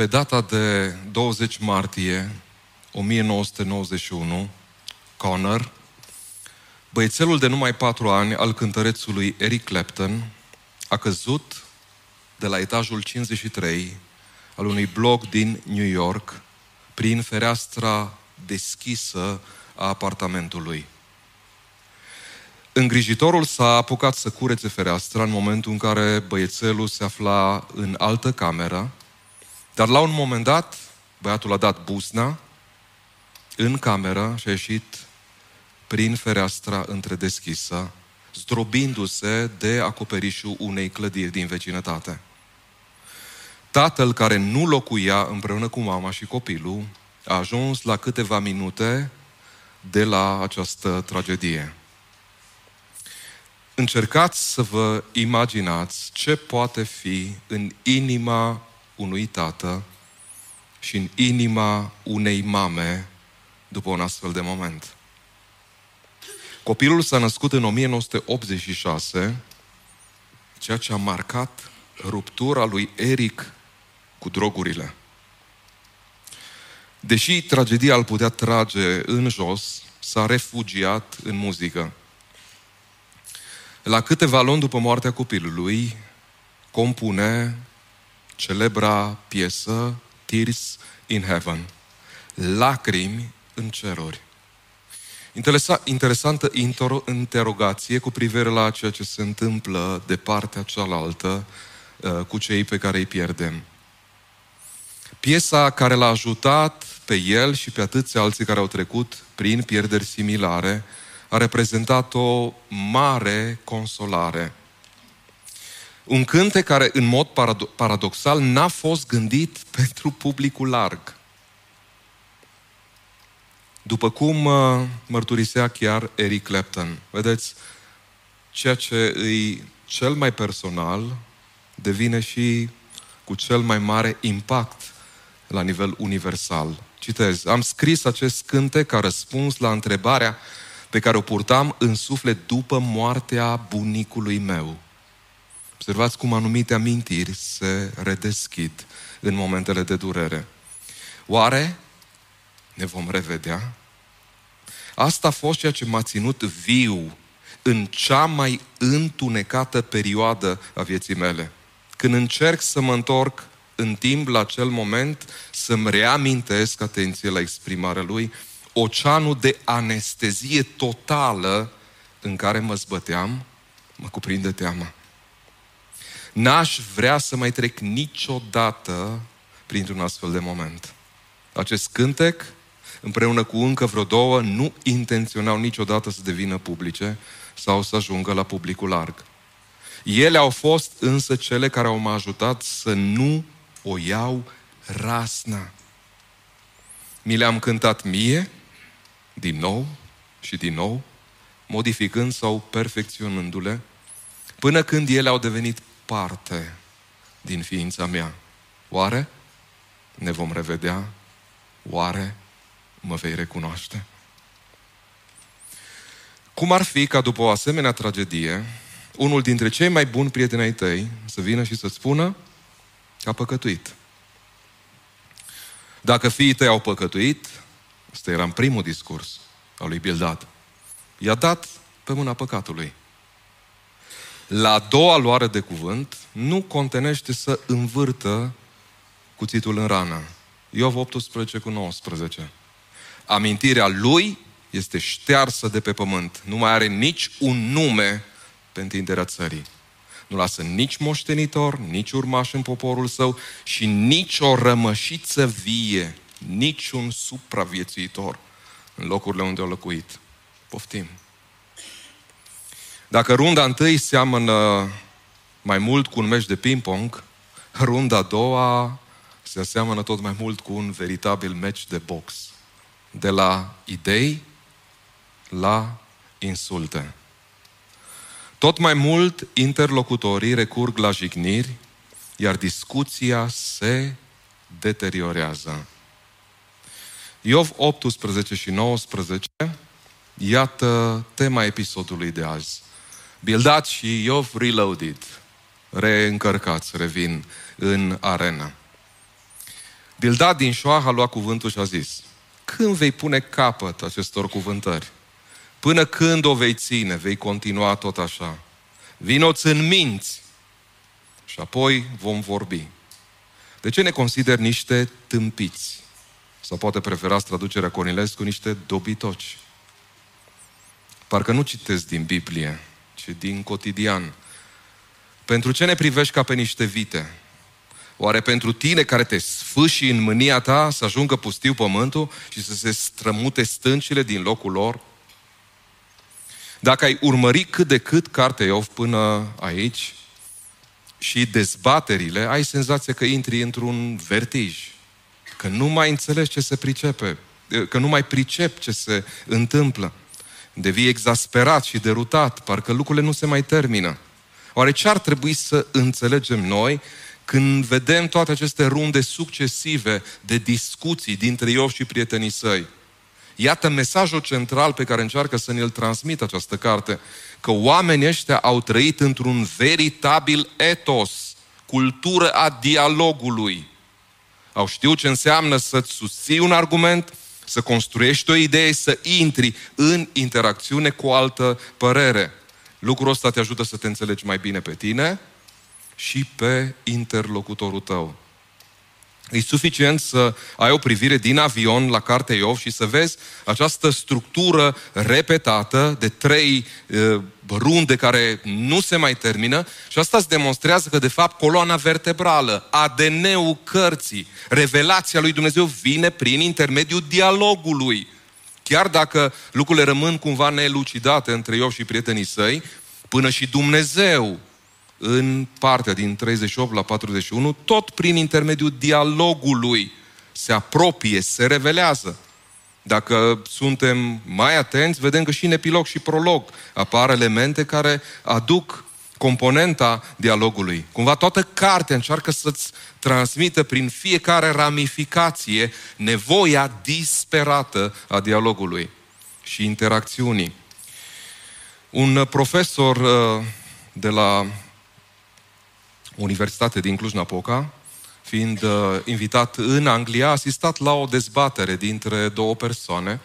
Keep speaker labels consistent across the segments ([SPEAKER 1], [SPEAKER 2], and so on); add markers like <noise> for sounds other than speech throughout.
[SPEAKER 1] Pe data de 20 martie 1991, Connor, băiețelul de numai patru ani al cântărețului Eric Clapton, a căzut de la etajul 53 al unui bloc din New York prin fereastra deschisă a apartamentului. Îngrijitorul s-a apucat să curețe fereastra în momentul în care băiețelul se afla în altă cameră, dar la un moment dat, băiatul a dat buzna în cameră și a ieșit prin fereastra întredeschisă, zdrobindu-se de acoperișul unei clădiri din vecinătate. Tatăl care nu locuia împreună cu mama și copilul a ajuns la câteva minute de la această tragedie. Încercați să vă imaginați ce poate fi în inima unui tată și în inima unei mame după un astfel de moment. Copilul s-a născut în 1986, ceea ce a marcat ruptura lui Eric cu drogurile. Deși tragedia îl putea trage în jos, s-a refugiat în muzică. La câteva luni după moartea copilului, compune celebra piesă Tears in Heaven, Lacrimi în ceruri. Interesa, interesantă interogație cu privire la ceea ce se întâmplă de partea cealaltă uh, cu cei pe care îi pierdem. Piesa care l-a ajutat pe el și pe atâția alții care au trecut prin pierderi similare a reprezentat o mare consolare. Un cânte care, în mod paradoxal, n-a fost gândit <laughs> pentru publicul larg. După cum uh, mărturisea chiar Eric Clapton. Vedeți, ceea ce îi cel mai personal devine și cu cel mai mare impact la nivel universal. Citez, am scris acest cânte ca răspuns la întrebarea pe care o purtam în suflet după moartea bunicului meu. Observați cum anumite amintiri se redeschid în momentele de durere. Oare ne vom revedea? Asta a fost ceea ce m-a ținut viu în cea mai întunecată perioadă a vieții mele. Când încerc să mă întorc în timp la acel moment să-mi reamintesc, atenție la exprimarea lui, oceanul de anestezie totală în care mă zbăteam, mă cuprinde teama. N-aș vrea să mai trec niciodată printr-un astfel de moment. Acest cântec, împreună cu încă vreo două, nu intenționau niciodată să devină publice sau să ajungă la publicul larg. Ele au fost însă cele care au mă ajutat să nu o iau rasna. Mi le-am cântat mie, din nou și din nou, modificând sau perfecționându-le, până când ele au devenit parte din ființa mea. Oare ne vom revedea? Oare mă vei recunoaște? Cum ar fi ca după o asemenea tragedie, unul dintre cei mai buni prieteni ai tăi să vină și să spună că a păcătuit. Dacă fiii tăi au păcătuit, ăsta era în primul discurs al lui Bildad, i-a dat pe mâna păcatului. La a doua luare de cuvânt, nu contenește să învârtă cuțitul în rană. Iov 18 cu 19. Amintirea lui este ștearsă de pe pământ. Nu mai are nici un nume pe întinderea țării. Nu lasă nici moștenitor, nici urmaș în poporul său și nici o rămășiță vie, nici un supraviețuitor în locurile unde au locuit. Poftim. Dacă runda întâi seamănă mai mult cu un meci de ping-pong, runda a doua se aseamănă tot mai mult cu un veritabil meci de box. De la idei la insulte. Tot mai mult interlocutorii recurg la jigniri, iar discuția se deteriorează. Iov 18 și 19, iată tema episodului de azi. Bildad și Iov reloaded, reîncărcați, revin în arena. Bildad din Șoah a luat cuvântul și a zis, când vei pune capăt acestor cuvântări? Până când o vei ține? Vei continua tot așa? Vinoți în minți și apoi vom vorbi. De ce ne consider niște tâmpiți? Sau poate preferați traducerea Cornilescu niște dobitoci. Parcă nu citesc din Biblie, ci din cotidian. Pentru ce ne privești ca pe niște vite? Oare pentru tine care te sfâși în mânia ta să ajungă pustiu pământul și să se strămute stâncile din locul lor? Dacă ai urmări cât de cât cartea Iov până aici și dezbaterile, ai senzația că intri într-un vertij, că nu mai înțelegi ce se pricepe, că nu mai pricep ce se întâmplă. Devii exasperat și derutat, parcă lucrurile nu se mai termină. Oare ce ar trebui să înțelegem noi când vedem toate aceste runde succesive de discuții dintre Iov și prietenii săi? Iată mesajul central pe care încearcă să ne-l transmită această carte. Că oamenii ăștia au trăit într-un veritabil etos, cultură a dialogului. Au știut ce înseamnă să-ți susții un argument, să construiești o idee, să intri în interacțiune cu o altă părere. Lucrul ăsta te ajută să te înțelegi mai bine pe tine și pe interlocutorul tău. E suficient să ai o privire din avion la cartea Iov și să vezi această structură repetată de trei uh, runde care nu se mai termină și asta îți demonstrează că, de fapt, coloana vertebrală, ADN-ul cărții, revelația lui Dumnezeu vine prin intermediul dialogului. Chiar dacă lucrurile rămân cumva nelucidate între Iov și prietenii săi, până și Dumnezeu în partea din 38 la 41, tot prin intermediul dialogului se apropie, se revelează. Dacă suntem mai atenți, vedem că și în epilog și prolog apar elemente care aduc componenta dialogului. Cumva toată cartea încearcă să-ți transmită prin fiecare ramificație nevoia disperată a dialogului și interacțiunii. Un profesor uh, de la Universitate din Cluj-Napoca, fiind uh, invitat în Anglia, a asistat la o dezbatere dintre două persoane.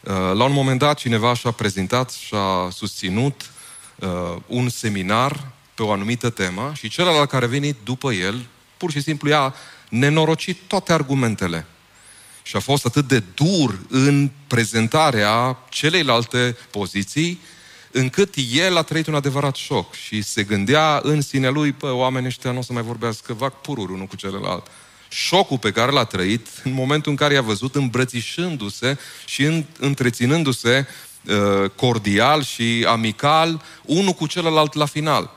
[SPEAKER 1] Uh, la un moment dat, cineva și-a prezentat și a susținut uh, un seminar pe o anumită temă și celălalt care a venit după el, pur și simplu i-a nenorocit toate argumentele. Și a fost atât de dur în prezentarea celeilalte poziții, încât el a trăit un adevărat șoc și se gândea în sine lui, pă, oamenii ăștia nu o să mai vorbească vac pururi unul cu celălalt. Șocul pe care l-a trăit în momentul în care i-a văzut îmbrățișându-se și în, întreținându-se uh, cordial și amical unul cu celălalt la final.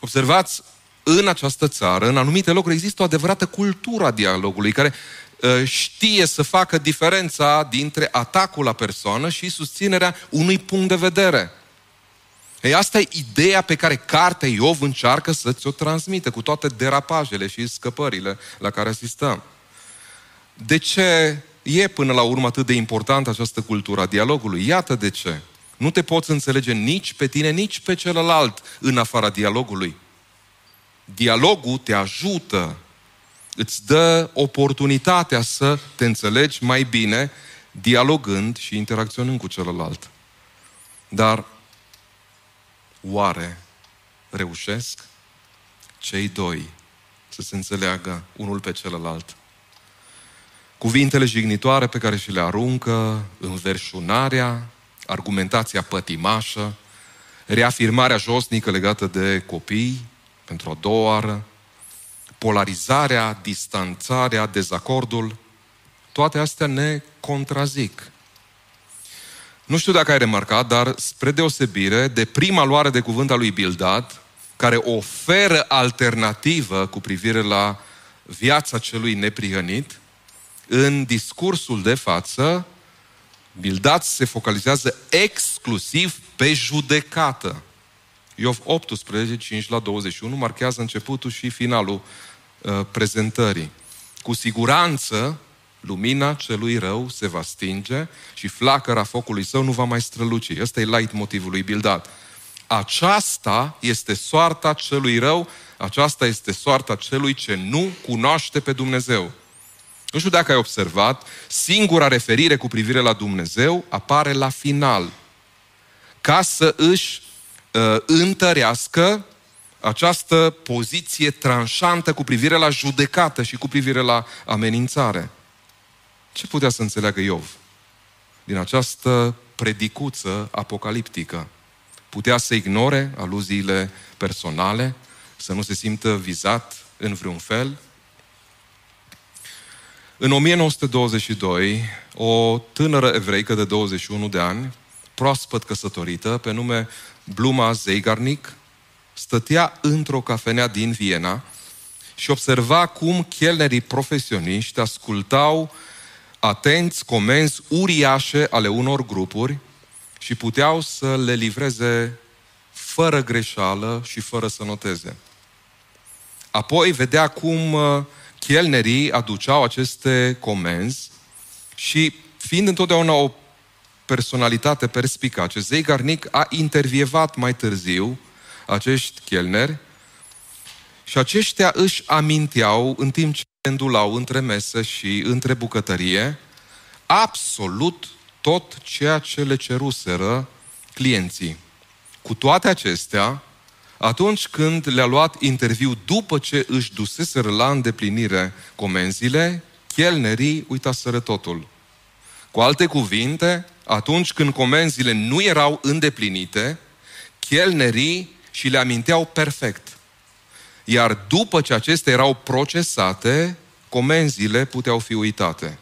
[SPEAKER 1] Observați, în această țară, în anumite locuri, există o adevărată cultură a dialogului care Uh, știe să facă diferența dintre atacul la persoană și susținerea unui punct de vedere. Ei, asta e ideea pe care cartea Iov încearcă să ți-o transmite cu toate derapajele și scăpările la care asistăm. De ce e până la urmă atât de importantă această cultură a dialogului? Iată de ce. Nu te poți înțelege nici pe tine, nici pe celălalt în afara dialogului. Dialogul te ajută îți dă oportunitatea să te înțelegi mai bine dialogând și interacționând cu celălalt. Dar oare reușesc cei doi să se înțeleagă unul pe celălalt? Cuvintele jignitoare pe care și le aruncă, înverșunarea, argumentația pătimașă, reafirmarea josnică legată de copii pentru a doua oară, polarizarea, distanțarea, dezacordul, toate astea ne contrazic. Nu știu dacă ai remarcat, dar spre deosebire de prima luare de cuvânt a lui Bildad, care oferă alternativă cu privire la viața celui neprihănit, în discursul de față, Bildad se focalizează exclusiv pe judecată. Iov 18, 5 la 21 marchează începutul și finalul Uh, prezentării. Cu siguranță, lumina celui rău se va stinge și flacăra focului său nu va mai străluci. Ăsta e light motivul lui Bildad. Aceasta este soarta celui rău, aceasta este soarta celui ce nu cunoaște pe Dumnezeu. Nu știu dacă ai observat, singura referire cu privire la Dumnezeu apare la final, ca să își uh, întărească această poziție tranșantă cu privire la judecată și cu privire la amenințare. Ce putea să înțeleagă Iov din această predicuță apocaliptică? Putea să ignore aluziile personale, să nu se simtă vizat în vreun fel? În 1922, o tânără evreică de 21 de ani, proaspăt căsătorită, pe nume Bluma Zeigarnik, stătea într-o cafenea din Viena și observa cum chelnerii profesioniști ascultau atenți comenzi uriașe ale unor grupuri și puteau să le livreze fără greșeală și fără să noteze. Apoi vedea cum uh, chelnerii aduceau aceste comenzi și fiind întotdeauna o personalitate perspicace, Zeigarnik a intervievat mai târziu acești chelneri și aceștia își aminteau în timp ce îndulau între mese și între bucătărie absolut tot ceea ce le ceruseră clienții. Cu toate acestea, atunci când le-a luat interviu după ce își duseseră la îndeplinire comenzile, chelnerii uitaseră totul. Cu alte cuvinte, atunci când comenzile nu erau îndeplinite, chelnerii și le aminteau perfect. Iar după ce acestea erau procesate, comenzile puteau fi uitate.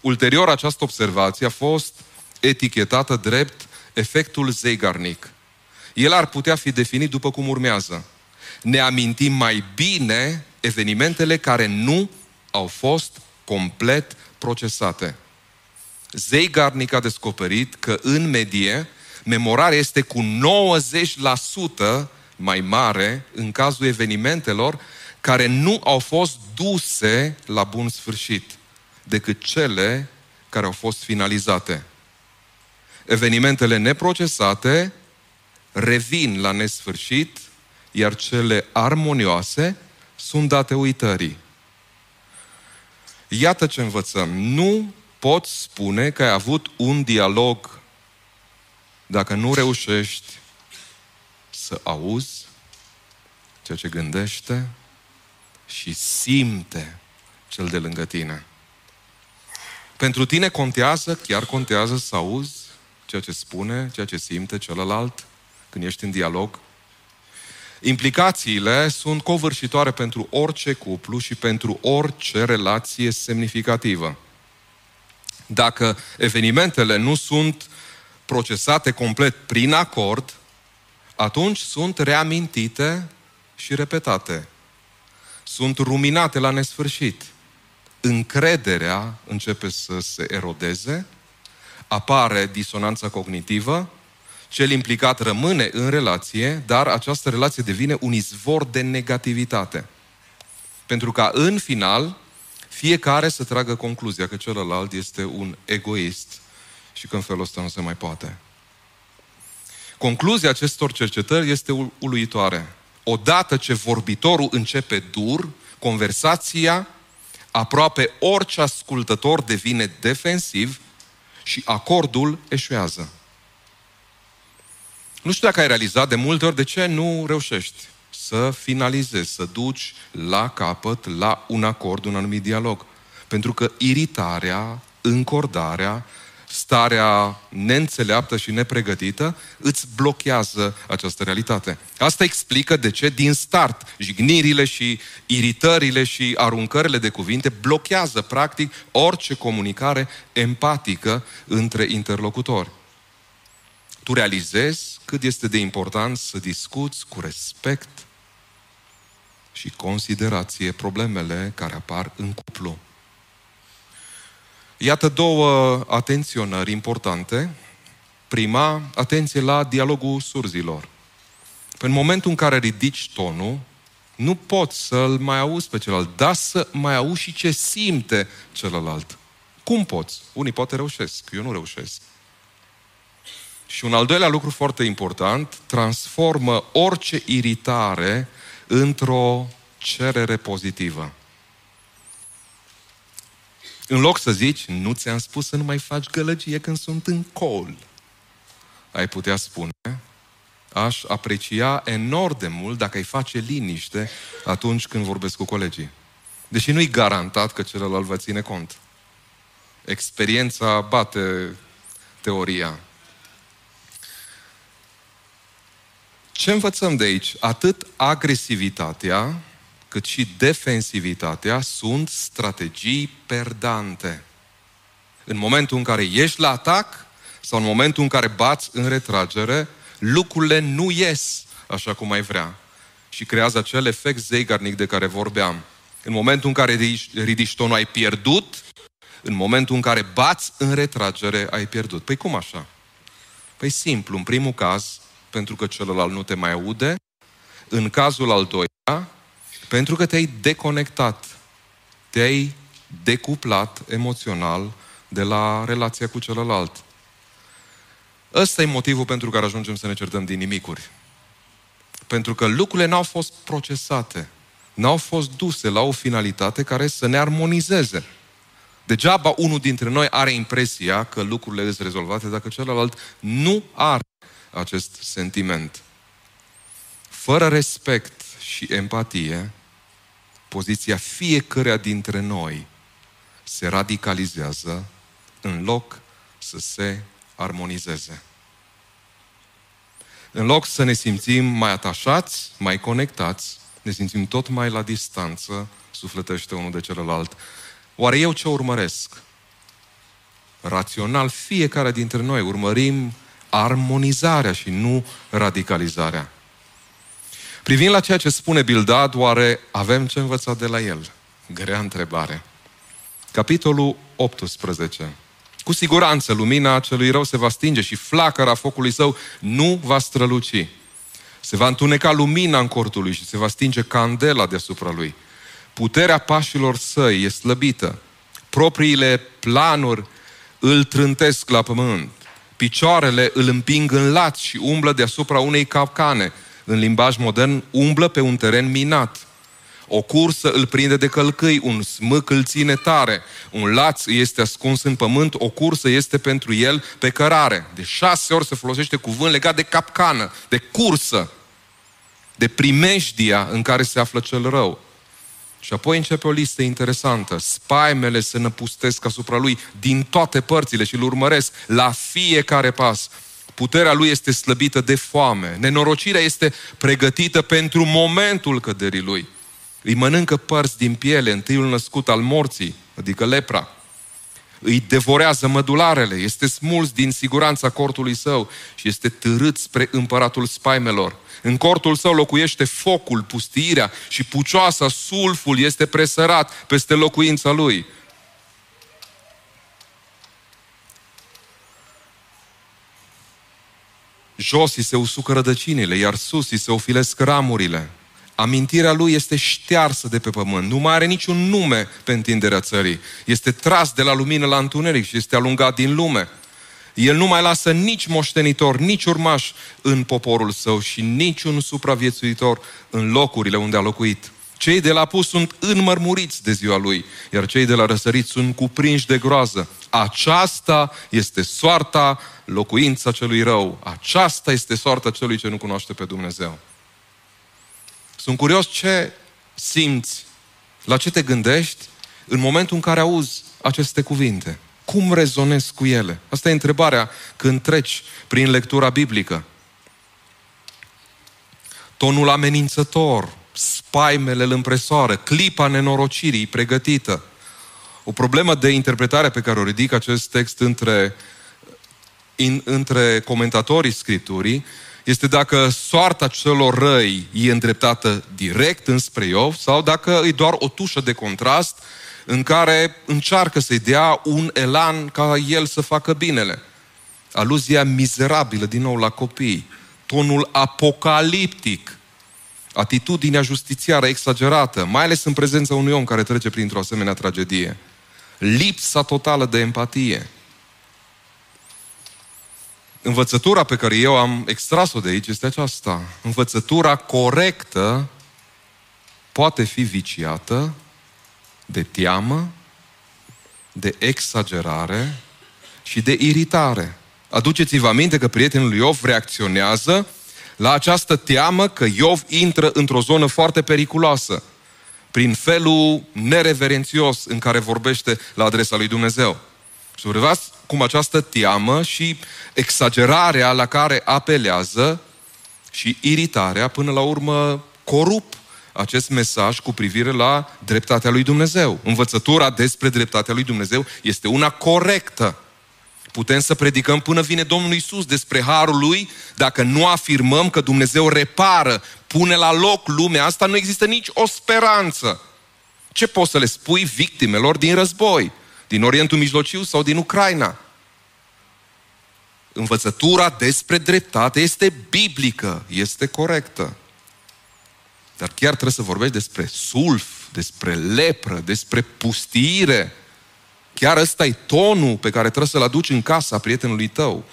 [SPEAKER 1] Ulterior, această observație a fost etichetată drept efectul Zeigarnik. El ar putea fi definit după cum urmează. Ne amintim mai bine evenimentele care nu au fost complet procesate. Zeigarnik a descoperit că în medie memorarea este cu 90% mai mare în cazul evenimentelor care nu au fost duse la bun sfârșit decât cele care au fost finalizate. Evenimentele neprocesate revin la nesfârșit, iar cele armonioase sunt date uitării. Iată ce învățăm. Nu poți spune că ai avut un dialog dacă nu reușești să auzi ceea ce gândește și simte cel de lângă tine. Pentru tine contează, chiar contează să auzi ceea ce spune, ceea ce simte celălalt când ești în dialog. Implicațiile sunt covârșitoare pentru orice cuplu și pentru orice relație semnificativă. Dacă evenimentele nu sunt procesate complet prin acord, atunci sunt reamintite și repetate. Sunt ruminate la nesfârșit. Încrederea începe să se erodeze, apare disonanța cognitivă, cel implicat rămâne în relație, dar această relație devine un izvor de negativitate. Pentru ca în final fiecare să tragă concluzia că celălalt este un egoist și că în felul ăsta nu se mai poate. Concluzia acestor cercetări este uluitoare. Odată ce vorbitorul începe dur, conversația, aproape orice ascultător devine defensiv și acordul eșuează. Nu știu dacă ai realizat de multe ori de ce nu reușești să finalizezi, să duci la capăt, la un acord, un anumit dialog. Pentru că iritarea, încordarea, starea neînțeleaptă și nepregătită îți blochează această realitate. Asta explică de ce din start jignirile și iritările și aruncările de cuvinte blochează practic orice comunicare empatică între interlocutori. Tu realizezi cât este de important să discuți cu respect și considerație problemele care apar în cuplu. Iată două atenționări importante. Prima, atenție la dialogul surzilor. În momentul în care ridici tonul, nu poți să-l mai auzi pe celălalt, dar să mai auzi și ce simte celălalt. Cum poți? Unii poate reușesc, eu nu reușesc. Și un al doilea lucru foarte important, transformă orice iritare într-o cerere pozitivă. În loc să zici, nu ți-am spus să nu mai faci gălăgie când sunt în col. Ai putea spune, aș aprecia enorm de mult dacă ai face liniște atunci când vorbesc cu colegii. Deși nu-i garantat că celălalt va ține cont. Experiența bate teoria. Ce învățăm de aici? Atât agresivitatea, cât și defensivitatea sunt strategii perdante. În momentul în care ești la atac sau în momentul în care bați în retragere, lucrurile nu ies așa cum ai vrea. Și creează acel efect zeigarnic de care vorbeam. În momentul în care ridici, ridici tonul, ai pierdut. În momentul în care bați în retragere, ai pierdut. Păi cum așa? Păi simplu, în primul caz, pentru că celălalt nu te mai aude. În cazul al doilea, pentru că te-ai deconectat, te-ai decuplat emoțional de la relația cu celălalt. Ăsta e motivul pentru care ajungem să ne certăm din nimicuri. Pentru că lucrurile n-au fost procesate, n-au fost duse la o finalitate care să ne armonizeze. Degeaba unul dintre noi are impresia că lucrurile sunt rezolvate dacă celălalt nu are acest sentiment. Fără respect și empatie, poziția fiecăruia dintre noi se radicalizează în loc să se armonizeze. În loc să ne simțim mai atașați, mai conectați, ne simțim tot mai la distanță, sufletește unul de celălalt. Oare eu ce urmăresc? Rațional, fiecare dintre noi urmărim armonizarea și nu radicalizarea. Privind la ceea ce spune Bildad, oare avem ce învăța de la el? Grea întrebare. Capitolul 18. Cu siguranță lumina celui rău se va stinge și flacăra focului său nu va străluci. Se va întuneca lumina în cortul lui și se va stinge candela deasupra lui. Puterea pașilor săi e slăbită. Propriile planuri îl trântesc la pământ. Picioarele îl împing în lat și umblă deasupra unei capcane. În limbaj modern, umblă pe un teren minat. O cursă îl prinde de călcâi, un smâc îl ține tare, un laț este ascuns în pământ, o cursă este pentru el pe cărare. De șase ori se folosește cuvânt legat de capcană, de cursă, de primejdia în care se află cel rău. Și apoi începe o listă interesantă. Spaimele se năpustesc asupra lui din toate părțile și îl urmăresc la fiecare pas. Puterea lui este slăbită de foame. Nenorocirea este pregătită pentru momentul căderii lui. Îi mănâncă părți din piele, întâiul născut al morții, adică lepra. Îi devorează mădularele, este smuls din siguranța cortului său și este târât spre împăratul spaimelor. În cortul său locuiește focul, pustiirea și pucioasa, sulful este presărat peste locuința lui. Jos îi se usucă rădăcinile, iar sus îi se ofilesc ramurile. Amintirea lui este ștearsă de pe pământ. Nu mai are niciun nume pe întinderea țării. Este tras de la lumină la întuneric și este alungat din lume. El nu mai lasă nici moștenitor, nici urmaș în poporul său și niciun supraviețuitor în locurile unde a locuit. Cei de la pus sunt înmărmuriți de ziua lui, iar cei de la răsărit sunt cuprinși de groază. Aceasta este soarta locuința celui rău. Aceasta este soarta celui ce nu cunoaște pe Dumnezeu. Sunt curios ce simți, la ce te gândești în momentul în care auzi aceste cuvinte. Cum rezonezi cu ele? Asta e întrebarea când treci prin lectura biblică. Tonul amenințător, spaimele îl împresoară, clipa nenorocirii pregătită. O problemă de interpretare pe care o ridic acest text între, in, între comentatorii Scripturii este dacă soarta celor răi e îndreptată direct înspre Iov sau dacă e doar o tușă de contrast în care încearcă să-i dea un elan ca el să facă binele. Aluzia mizerabilă din nou la copii, tonul apocaliptic, atitudinea justițiară exagerată, mai ales în prezența unui om care trece printr-o asemenea tragedie. Lipsa totală de empatie. Învățătura pe care eu am extras-o de aici este aceasta. Învățătura corectă poate fi viciată de teamă, de exagerare și de iritare. Aduceți-vă aminte că prietenul lui Iov reacționează la această teamă că Iov intră într-o zonă foarte periculoasă prin felul nereverențios în care vorbește la adresa lui Dumnezeu. Și observați cum această teamă și exagerarea la care apelează și iritarea până la urmă corup acest mesaj cu privire la dreptatea lui Dumnezeu. Învățătura despre dreptatea lui Dumnezeu este una corectă. Putem să predicăm până vine Domnul Isus despre harul lui, dacă nu afirmăm că Dumnezeu repară, pune la loc lumea asta, nu există nici o speranță. Ce poți să le spui victimelor din război, din Orientul Mijlociu sau din Ucraina? Învățătura despre dreptate este biblică, este corectă. Dar chiar trebuie să vorbești despre sulf, despre lepră, despre pustiire. Chiar ăsta e tonul pe care trebuie să-l aduci în casa prietenului tău.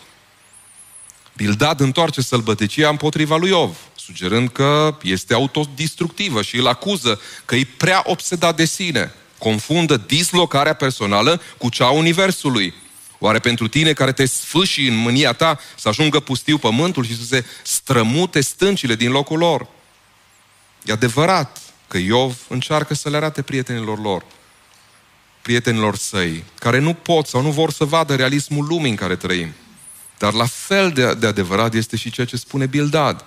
[SPEAKER 1] Bildad întoarce sălbăticia împotriva lui Iov, sugerând că este autodistructivă și îl acuză că e prea obsedat de sine. Confundă dislocarea personală cu cea a Universului. Oare pentru tine care te sfâși în mânia ta să ajungă pustiu pământul și să se strămute stâncile din locul lor? E adevărat că Iov încearcă să le arate prietenilor lor, prietenilor săi, care nu pot sau nu vor să vadă realismul lumii în care trăim. Dar la fel de, de adevărat este și ceea ce spune Bildad.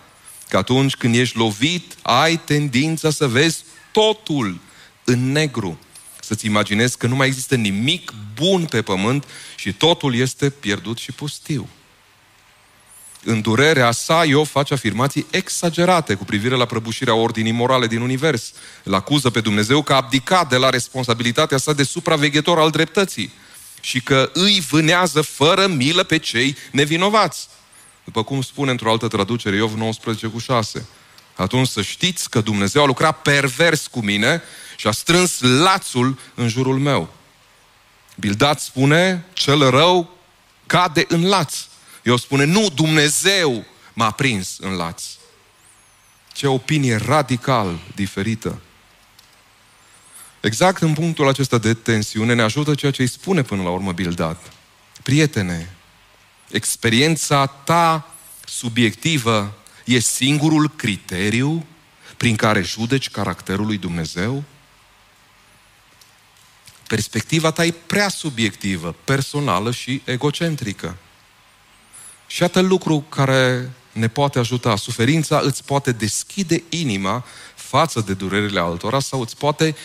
[SPEAKER 1] Că atunci când ești lovit, ai tendința să vezi totul în negru. Să-ți imaginezi că nu mai există nimic bun pe pământ și totul este pierdut și pustiu în durerea sa, Iov face afirmații exagerate cu privire la prăbușirea ordinii morale din univers. Îl acuză pe Dumnezeu că a abdicat de la responsabilitatea sa de supraveghetor al dreptății și că îi vânează fără milă pe cei nevinovați. După cum spune într-o altă traducere, Iov 19 cu 6. Atunci să știți că Dumnezeu a lucrat pervers cu mine și a strâns lațul în jurul meu. Bildat spune, cel rău cade în laț. Eu spune, nu, Dumnezeu m-a prins în laț. Ce opinie radical diferită. Exact în punctul acesta de tensiune ne ajută ceea ce îi spune până la urmă Bildad. Prietene, experiența ta subiectivă e singurul criteriu prin care judeci caracterul lui Dumnezeu? Perspectiva ta e prea subiectivă, personală și egocentrică. Și iată lucru care ne poate ajuta. Suferința îți poate deschide inima față de durerile altora sau îți poate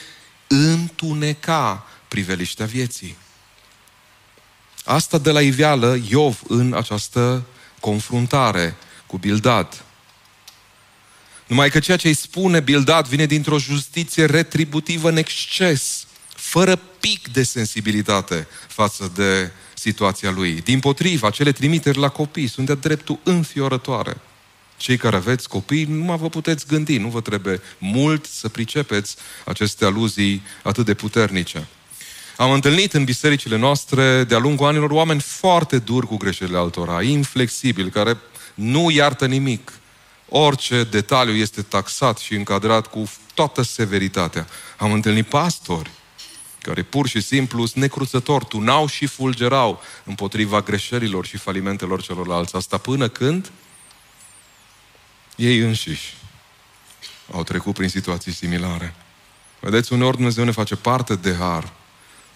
[SPEAKER 1] întuneca priveliștea vieții. Asta de la iveală Iov în această confruntare cu Bildad. Numai că ceea ce îi spune Bildad vine dintr-o justiție retributivă în exces, fără pic de sensibilitate față de situația lui. Din potriva, acele trimiteri la copii sunt de dreptul înfiorătoare. Cei care aveți copii, nu mă vă puteți gândi, nu vă trebuie mult să pricepeți aceste aluzii atât de puternice. Am întâlnit în bisericile noastre de-a lungul anilor oameni foarte duri cu greșelile altora, inflexibili, care nu iartă nimic. Orice detaliu este taxat și încadrat cu toată severitatea. Am întâlnit pastori care pur și simplu sunt necruțători, tunau și fulgerau împotriva greșelilor și falimentelor celorlalți. Asta până când ei înșiși au trecut prin situații similare. Vedeți, uneori Dumnezeu ne face parte de har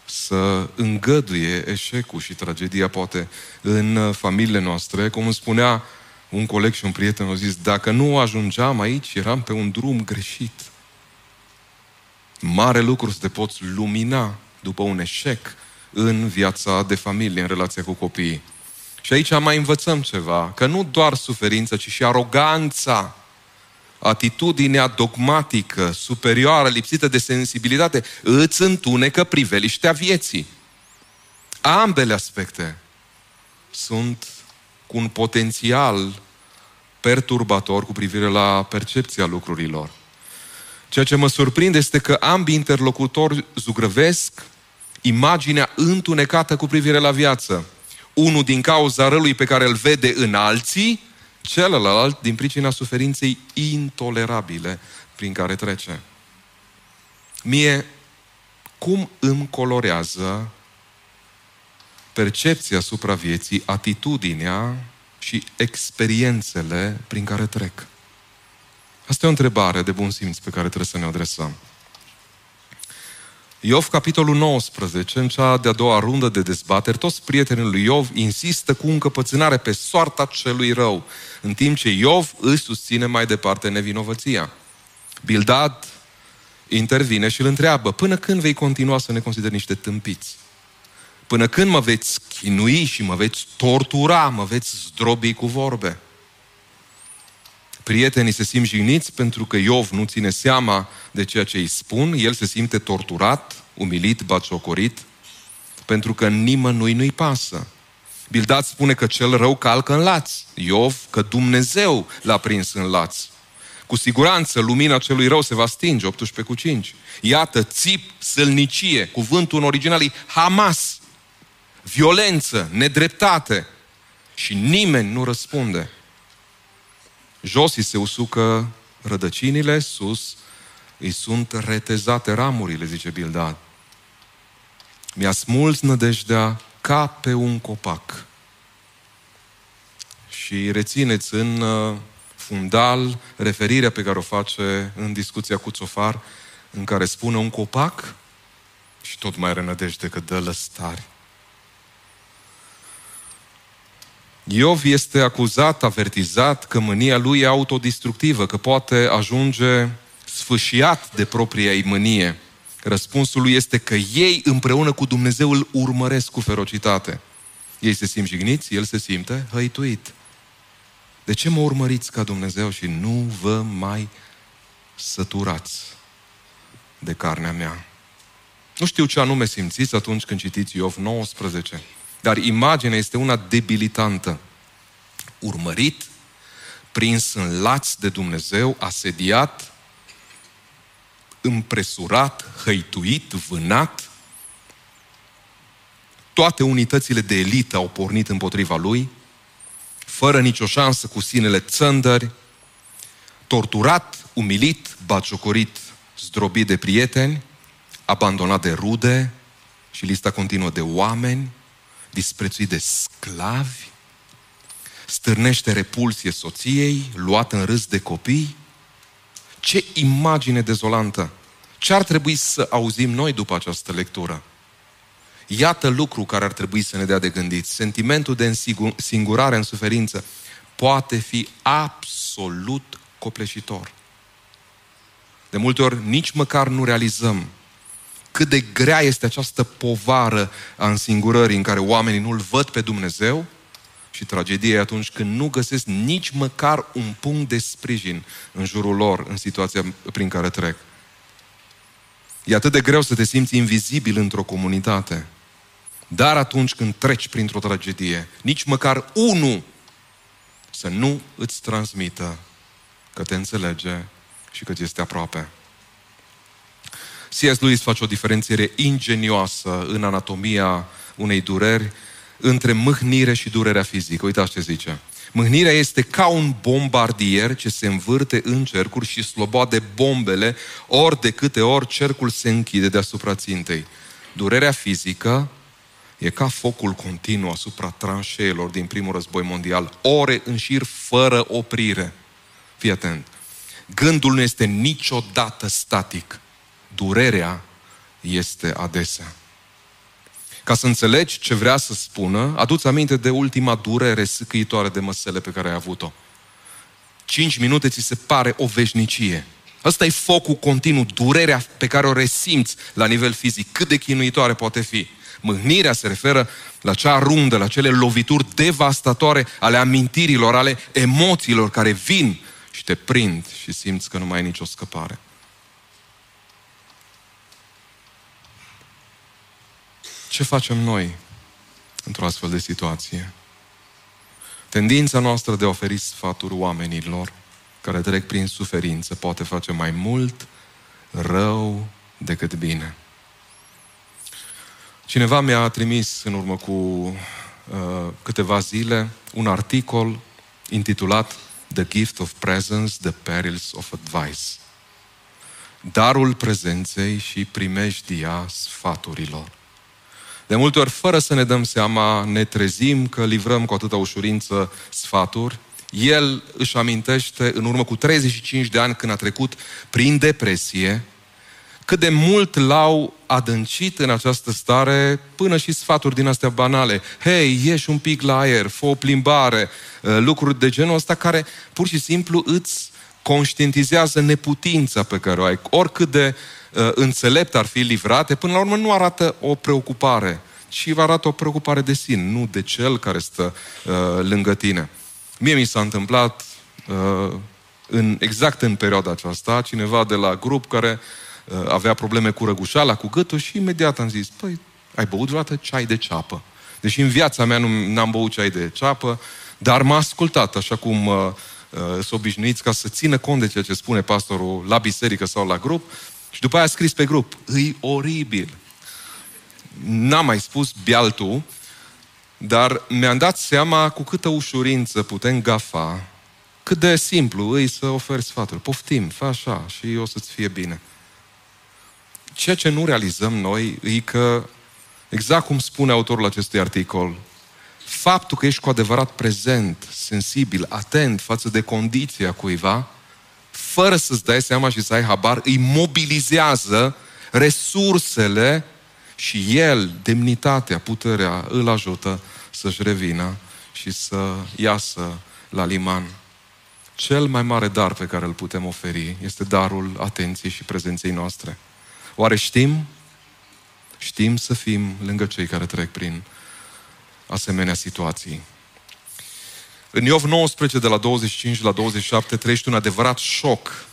[SPEAKER 1] să îngăduie eșecul și tragedia, poate, în familiile noastre. Cum îmi spunea un coleg și un prieten, au zis, dacă nu ajungeam aici, eram pe un drum greșit mare lucru să te poți lumina după un eșec în viața de familie, în relația cu copiii. Și aici mai învățăm ceva, că nu doar suferința, ci și aroganța, atitudinea dogmatică, superioară, lipsită de sensibilitate, îți întunecă priveliștea vieții. Ambele aspecte sunt cu un potențial perturbator cu privire la percepția lucrurilor. Ceea ce mă surprinde este că ambii interlocutori zugrăvesc imaginea întunecată cu privire la viață. Unul din cauza răului pe care îl vede în alții, celălalt din pricina suferinței intolerabile prin care trece. Mie, cum îmi colorează percepția asupra vieții, atitudinea și experiențele prin care trec. Asta e o întrebare de bun simț pe care trebuie să ne adresăm. Iov, capitolul 19, în cea de-a doua rundă de dezbateri, toți prietenii lui Iov insistă cu încăpățânare pe soarta celui rău, în timp ce Iov îi susține mai departe nevinovăția. Bildad intervine și îl întreabă, până când vei continua să ne consideri niște tâmpiți? Până când mă veți chinui și mă veți tortura, mă veți zdrobi cu vorbe? Prietenii se simt jigniți pentru că Iov nu ține seama de ceea ce îi spun, el se simte torturat, umilit, batjocorit, pentru că nimănui nu-i pasă. Bildad spune că cel rău calcă în laț, Iov că Dumnezeu l-a prins în laț. Cu siguranță lumina celui rău se va stinge, 18 cu 5. Iată, țip, sălnicie, cuvântul în original e Hamas, violență, nedreptate și nimeni nu răspunde. Jos îi se usucă rădăcinile, sus îi sunt retezate ramurile, zice Bildad. Mi-a smuls nădejdea ca pe un copac. Și rețineți în uh, fundal referirea pe care o face în discuția cu Țofar, în care spune un copac și tot mai renădește că dă lăstari. Iov este acuzat, avertizat că mânia lui e autodistructivă, că poate ajunge sfâșiat de propria ei mânie. Răspunsul lui este că ei împreună cu Dumnezeu îl urmăresc cu ferocitate. Ei se simt jigniți, el se simte hăituit. De ce mă urmăriți ca Dumnezeu și nu vă mai săturați de carnea mea? Nu știu ce anume simțiți atunci când citiți Iov 19. Dar imaginea este una debilitantă. Urmărit, prins în laț de Dumnezeu, asediat, împresurat, hăituit, vânat. Toate unitățile de elită au pornit împotriva lui, fără nicio șansă cu sinele țândări, torturat, umilit, bagiocorit, zdrobit de prieteni, abandonat de rude și lista continuă de oameni, disprețuit de sclavi, stârnește repulsie soției, luat în râs de copii. Ce imagine dezolantă! Ce ar trebui să auzim noi după această lectură? Iată lucru care ar trebui să ne dea de gândit. Sentimentul de singurare în suferință poate fi absolut copleșitor. De multe ori nici măcar nu realizăm cât de grea este această povară a însingurării în care oamenii nu-L văd pe Dumnezeu și tragedie atunci când nu găsesc nici măcar un punct de sprijin în jurul lor, în situația prin care trec. E atât de greu să te simți invizibil într-o comunitate. Dar atunci când treci printr-o tragedie, nici măcar unul să nu îți transmită că te înțelege și că ți este aproape. C.S. Lewis face o diferențiere ingenioasă în anatomia unei dureri între mâhnire și durerea fizică. Uitați ce zice. Mâhnirea este ca un bombardier ce se învârte în cercuri și sloboade bombele ori de câte ori cercul se închide deasupra țintei. Durerea fizică e ca focul continuu asupra tranșeelor din primul război mondial, ore în șir fără oprire. Fii atent. Gândul nu este niciodată static durerea este adesea. Ca să înțelegi ce vrea să spună, aduți aminte de ultima durere sâcâitoare de măsele pe care ai avut-o. Cinci minute ți se pare o veșnicie. Ăsta e focul continuu, durerea pe care o resimți la nivel fizic. Cât de chinuitoare poate fi. Mâhnirea se referă la cea rundă, la cele lovituri devastatoare ale amintirilor, ale emoțiilor care vin și te prind și simți că nu mai ai nicio scăpare. Ce facem noi într-o astfel de situație? Tendința noastră de a oferi sfaturi oamenilor care trec prin suferință poate face mai mult rău decât bine. Cineva mi-a trimis în urmă cu uh, câteva zile un articol intitulat The Gift of Presence, The Perils of Advice. Darul prezenței și primejdia sfaturilor. De multe ori, fără să ne dăm seama, ne trezim că livrăm cu atâta ușurință sfaturi. El își amintește în urmă cu 35 de ani când a trecut prin depresie, cât de mult l-au adâncit în această stare până și sfaturi din astea banale. Hei, ieși un pic la aer, fă o plimbare, uh, lucruri de genul ăsta care pur și simplu îți conștientizează neputința pe care o ai. Oricât de uh, înțelept ar fi livrate, până la urmă nu arată o preocupare, ci arată o preocupare de sine, nu de cel care stă uh, lângă tine. Mie mi s-a întâmplat uh, în, exact în perioada aceasta, cineva de la grup care uh, avea probleme cu răgușala, cu gâtul și imediat am zis, păi, ai băut vreodată ceai de ceapă? Deși în viața mea nu am băut ceai de ceapă, dar m-a ascultat, așa cum uh, uh, sunt obișnuiți ca să țină cont de ceea ce spune pastorul la biserică sau la grup și după aia a scris pe grup, îi oribil. N-am mai spus bialtul, dar mi-am dat seama cu câtă ușurință putem gafa, cât de simplu îi să oferi sfatul. Poftim, fă așa și o să-ți fie bine. Ceea ce nu realizăm noi e că, exact cum spune autorul acestui articol, faptul că ești cu adevărat prezent, sensibil, atent față de condiția cuiva, fără să-ți dai seama și să ai habar, îi mobilizează resursele și el, demnitatea, puterea, îl ajută să-și revină și să iasă la liman. Cel mai mare dar pe care îl putem oferi este darul atenției și prezenței noastre. Oare știm? Știm să fim lângă cei care trec prin asemenea situații. În Iov 19, de la 25 la 27, trăiești un adevărat șoc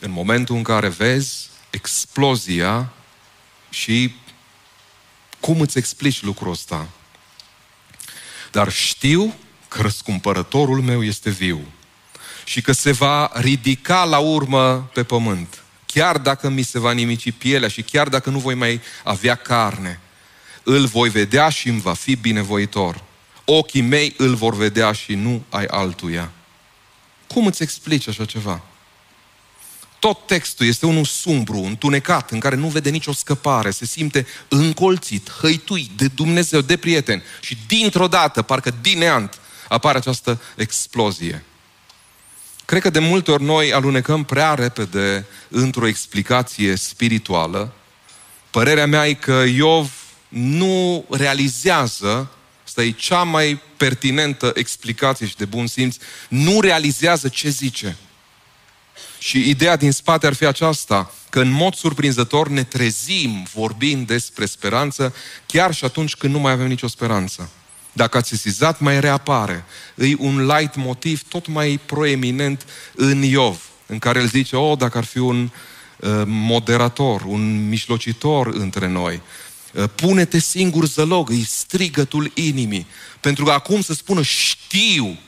[SPEAKER 1] în momentul în care vezi explozia și cum îți explici lucrul ăsta? Dar știu că răscumpărătorul meu este viu și că se va ridica la urmă pe pământ. Chiar dacă mi se va nimici pielea și chiar dacă nu voi mai avea carne, îl voi vedea și îmi va fi binevoitor. Ochii mei îl vor vedea și nu ai altuia. Cum îți explici așa ceva? Tot textul este unul sumbru, întunecat, în care nu vede nicio scăpare, se simte încolțit, hăituit de Dumnezeu, de prieten și dintr-o dată, parcă din neant, apare această explozie. Cred că de multe ori noi alunecăm prea repede într-o explicație spirituală. Părerea mea e că Iov nu realizează, asta e cea mai pertinentă explicație și de bun simț, nu realizează ce zice. Și ideea din spate ar fi aceasta, că în mod surprinzător ne trezim vorbind despre speranță, chiar și atunci când nu mai avem nicio speranță. Dacă ați sesizat, mai reapare. E un light motiv tot mai proeminent în Iov, în care el zice, oh, dacă ar fi un uh, moderator, un mijlocitor între noi, uh, pune-te singur zălog, îi strigătul inimii, pentru că acum să spună, știu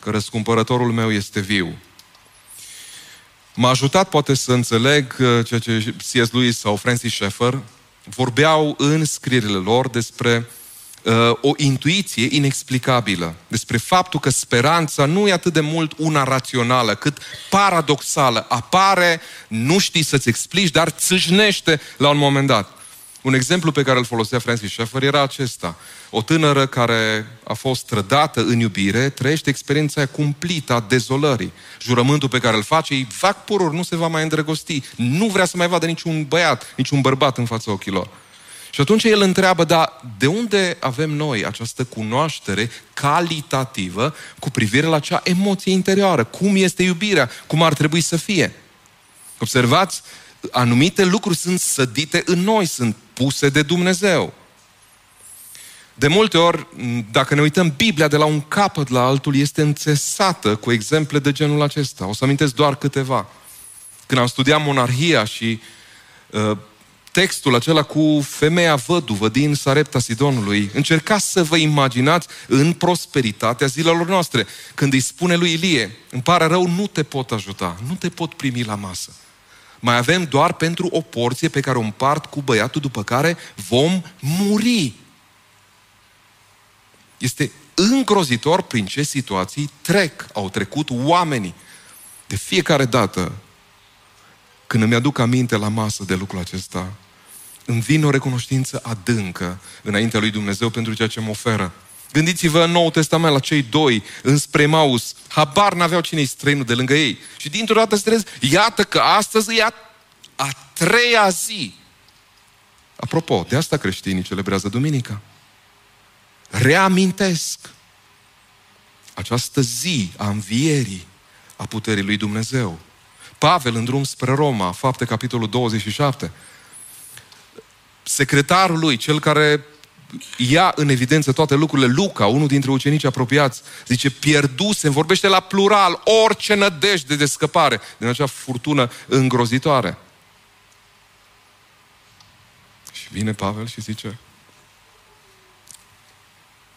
[SPEAKER 1] că răscumpărătorul meu este viu. M-a ajutat poate să înțeleg uh, ceea ce C.S. Lewis sau Francis Schaeffer vorbeau în scrierile lor despre uh, o intuiție inexplicabilă, despre faptul că speranța nu e atât de mult una rațională, cât paradoxală. Apare, nu știi să-ți explici, dar țâșnește la un moment dat. Un exemplu pe care îl folosea Francis Schaeffer era acesta. O tânără care a fost trădată în iubire trăiește experiența cumplită a dezolării. Jurământul pe care îl face îi fac pururi, nu se va mai îndrăgosti. Nu vrea să mai vadă niciun băiat, niciun bărbat în fața ochilor. Și atunci el întreabă, dar de unde avem noi această cunoaștere calitativă cu privire la acea emoție interioară? Cum este iubirea? Cum ar trebui să fie? Observați, anumite lucruri sunt sădite în noi, sunt puse de Dumnezeu. De multe ori, dacă ne uităm, Biblia de la un capăt la altul este înțesată cu exemple de genul acesta. O să amintesc doar câteva. Când am studiat monarhia și uh, textul acela cu femeia văduvă din Sarepta Sidonului, încercați să vă imaginați în prosperitatea zilelor noastre. Când îi spune lui Ilie, îmi pare rău, nu te pot ajuta, nu te pot primi la masă. Mai avem doar pentru o porție pe care o împart cu băiatul, după care vom muri. Este îngrozitor prin ce situații trec, au trecut oamenii. De fiecare dată când îmi aduc aminte la masă de lucrul acesta, îmi vine o recunoștință adâncă înaintea lui Dumnezeu pentru ceea ce mă oferă. Gândiți-vă în Noul Testament la cei doi înspre Maus. Habar n-aveau cine-i străinul de lângă ei. Și dintr-o dată se iată că astăzi e a, a treia zi. Apropo, de asta creștinii celebrează Duminica. Reamintesc această zi a învierii a puterii lui Dumnezeu. Pavel în drum spre Roma, fapte capitolul 27. Secretarul lui, cel care ia în evidență toate lucrurile, Luca, unul dintre ucenicii apropiați, zice, pierduse, vorbește la plural, orice nădejde de scăpare din acea furtună îngrozitoare. Și vine Pavel și zice,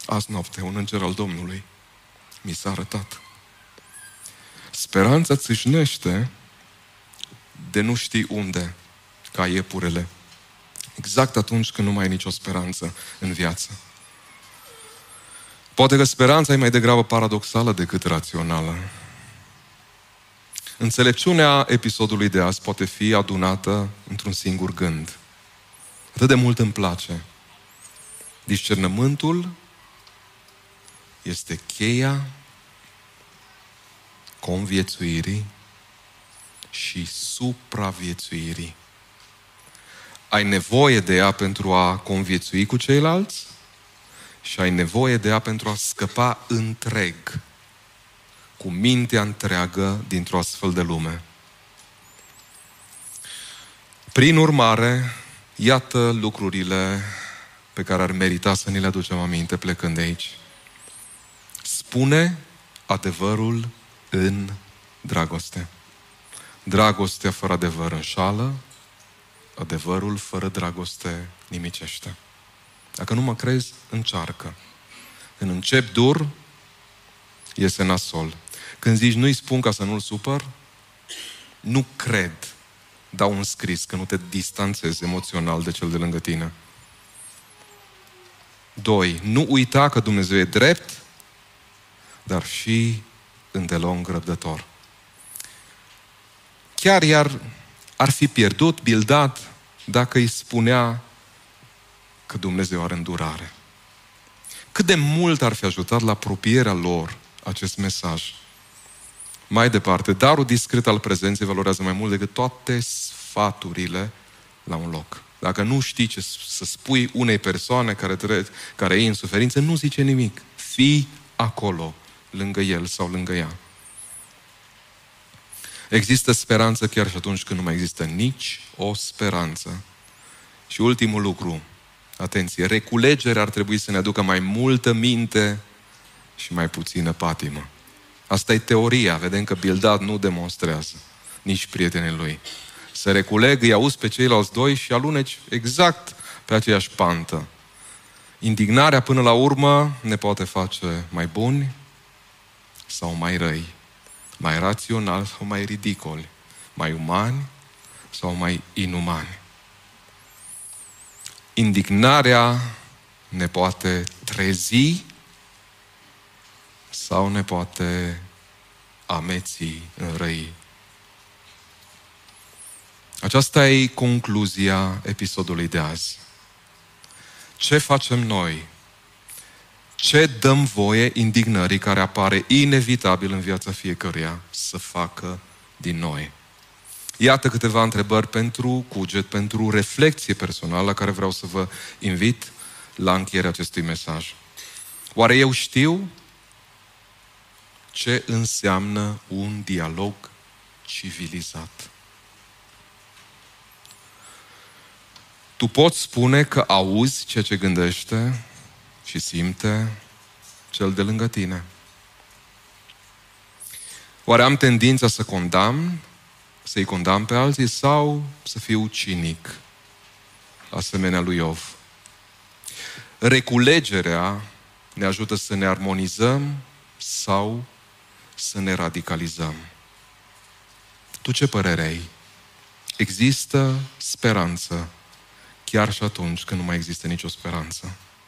[SPEAKER 1] azi noapte un înger al Domnului mi s-a arătat. Speranța țâșnește de nu știi unde, ca iepurele. Exact atunci când nu mai ai nicio speranță în viață. Poate că speranța e mai degrabă paradoxală decât rațională. Înțelepciunea episodului de azi poate fi adunată într-un singur gând. Atât de mult îmi place. Discernământul este cheia conviețuirii și supraviețuirii. Ai nevoie de ea pentru a conviețui cu ceilalți și ai nevoie de ea pentru a scăpa întreg, cu mintea întreagă dintr-o astfel de lume. Prin urmare, iată lucrurile pe care ar merita să ni le aducem aminte plecând de aici. Spune adevărul în dragoste. Dragostea fără adevăr înșală, adevărul fără dragoste nimicește. Dacă nu mă crezi, încearcă. Când încep dur, iese nasol. Când zici nu-i spun ca să nu-l supăr, nu cred, dau un scris, că nu te distanțezi emoțional de cel de lângă tine. Doi, nu uita că Dumnezeu e drept, dar și îndelung răbdător. Chiar iar ar fi pierdut Bildad dacă îi spunea că Dumnezeu are îndurare. Cât de mult ar fi ajutat la apropierea lor acest mesaj. Mai departe, darul discret al prezenței valorează mai mult decât toate sfaturile la un loc. Dacă nu știi ce să spui unei persoane care, tre- care e în suferință, nu zice nimic. Fii acolo, lângă el sau lângă ea. Există speranță chiar și atunci când nu mai există nici o speranță. Și ultimul lucru, atenție, reculegerea ar trebui să ne aducă mai multă minte și mai puțină patimă. Asta e teoria, vedem că Bildad nu demonstrează, nici prietenii lui. Să reculeg, îi auzi pe ceilalți doi și aluneci exact pe aceeași pantă. Indignarea până la urmă ne poate face mai buni sau mai răi mai rațional sau mai ridicoli, mai umani sau mai inumani. Indignarea ne poate trezi sau ne poate ameții în răi. Aceasta e concluzia episodului de azi. Ce facem noi ce dăm voie indignării care apare inevitabil în viața fiecăruia să facă din noi? Iată câteva întrebări pentru cuget, pentru reflexie personală la care vreau să vă invit la încheierea acestui mesaj. Oare eu știu ce înseamnă un dialog civilizat? Tu poți spune că auzi ceea ce gândește, și simte cel de lângă tine. Oare am tendința să condamn, să-i condamn pe alții sau să fiu cinic, asemenea lui Iov? Reculegerea ne ajută să ne armonizăm sau să ne radicalizăm. Tu ce părere ai? Există speranță chiar și atunci când nu mai există nicio speranță.